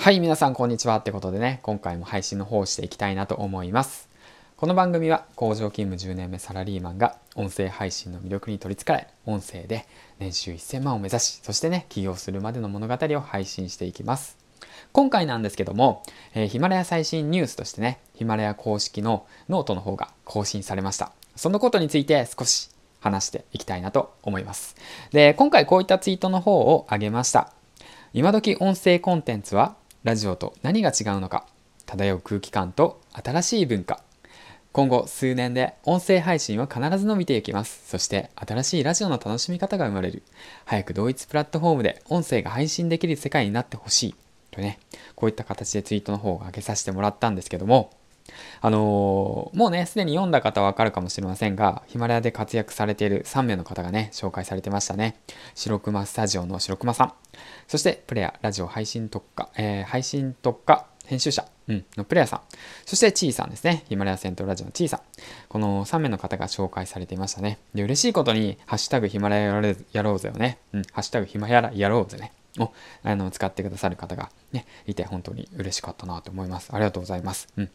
はい、皆さんこんにちはってことでね、今回も配信の方をしていきたいなと思います。この番組は工場勤務10年目サラリーマンが音声配信の魅力に取りつかれ、音声で年収1000万を目指し、そしてね、起業するまでの物語を配信していきます。今回なんですけども、えー、ヒマラヤ最新ニュースとしてね、ヒマラヤ公式のノートの方が更新されました。そのことについて少し話していきたいなと思います。で、今回こういったツイートの方を上げました。今時音声コンテンツはラジオと何が違うのか漂う空気感と新しい文化。今後数年で音声配信は必ず伸びていきます。そして新しいラジオの楽しみ方が生まれる。早く同一プラットフォームで音声が配信できる世界になってほしいとね。こういった形でツイートの方を上げさせてもらったんですけどもあのー、もうね、すでに読んだ方はわかるかもしれませんが、ヒマラヤで活躍されている3名の方がね、紹介されてましたね。白熊スタジオの白熊さん。そして、プレア、ラジオ配信特化、えー、配信特化編集者、うん、のプレアさん。そして、ちーさんですね。ヒマラヤ銭湯ラジオのちーさん。この3名の方が紹介されていましたね。で、嬉しいことに、ハッシュタグヒマラヤやろうぜをね、うん、ハッシュタグヒマラヤやろうぜね。をあの使ってくださる方が、ね、いて本当に嬉しかったなと思います。ありがとうございます。うん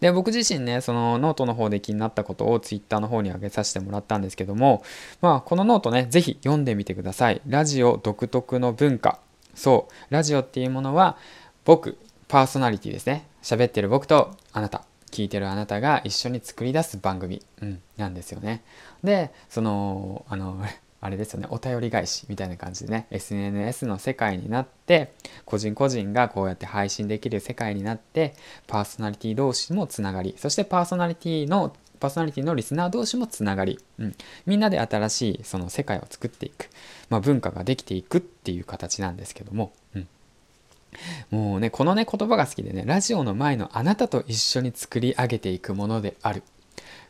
で、僕自身ね、そのノートの方で気になったことをツイッターの方に上げさせてもらったんですけども、まあ、このノートね、ぜひ読んでみてください。ラジオ独特の文化。そう、ラジオっていうものは、僕、パーソナリティですね。喋ってる僕とあなた、聞いてるあなたが一緒に作り出す番組、うん、なんですよね。で、その、あの、あれですよね。お便り返しみたいな感じでね。SNS の世界になって個人個人がこうやって配信できる世界になってパーソナリティ同士もつながりそしてパーソナリティのパーソナリティのリスナー同士もつながり、うん、みんなで新しいその世界を作っていく、まあ、文化ができていくっていう形なんですけども、うん、もうねこのね言葉が好きでねラジオの前のあなたと一緒に作り上げていくものである。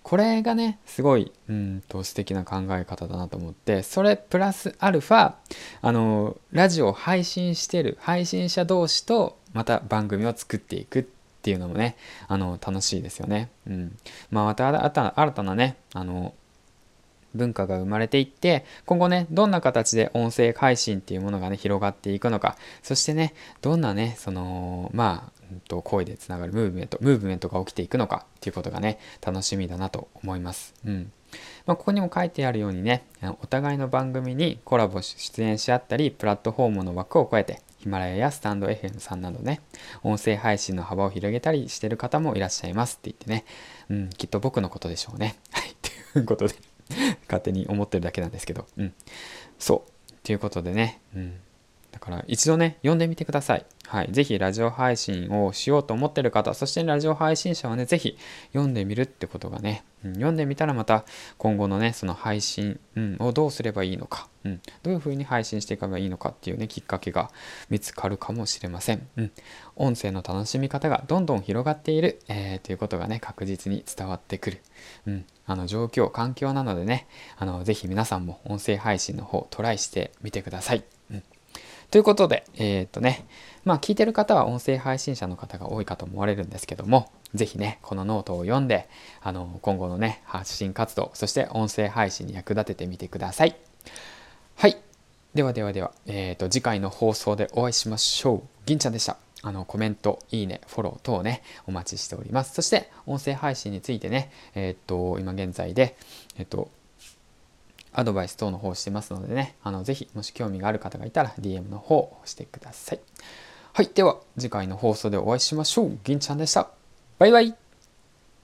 これがねすごいうんと素敵な考え方だなと思ってそれプラスアルファあのラジオを配信してる配信者同士とまた番組を作っていくっていうのもねあの楽しいですよね。うん、まあまた新たなねあの文化が生まれていって今後ねどんな形で音声配信っていうものがね広がっていくのかそしてねどんなねそのまあと声でつながるムーブメントムーブメントが起きていくのかっていうことがね楽しみだなと思います。うん。まあ、ここにも書いてあるようにねお互いの番組にコラボ出演し合ったりプラットフォームの枠を超えてヒマラヤやスタンド FM さんなどね音声配信の幅を広げたりしてる方もいらっしゃいますって言ってね、うん、きっと僕のことでしょうね。はい、ということで 勝手に思ってるだけなんですけど、うん、そう。ということでね、うん、だから一度ね、読んでみてください。はい。ぜひラジオ配信をしようと思ってる方、そしてラジオ配信者はね、ぜひ読んでみるってことがね、うん、読んでみたらまた今後のね、その配信、うん、をどうすればいいのか、うん、どういうふうに配信していけばいいのかっていうね、きっかけが見つかるかもしれません。うん。音声の楽しみ方がどんどん広がっている、えー、ということがね、確実に伝わってくる。うん。あの状況、環境なのでね、あの、ぜひ皆さんも音声配信の方トライしてみてください。うんということで、えー、っとね、まあ聞いてる方は音声配信者の方が多いかと思われるんですけども、是非ね、このノートを読んで、あの、今後のね、発信活動、そして音声配信に役立ててみてください。はい。ではではでは、えー、と、次回の放送でお会いしましょう。銀ちゃんでした。あの、コメント、いいね、フォロー等ね、お待ちしております。そして、音声配信についてね、えっ、と、今現在で、えっ、と、アドバイス等の方をしてますのでね、あのぜひもし興味がある方がいたら DM の方をしてください。はい、では次回の放送でお会いしましょう。銀ちゃんでした。バイバイ。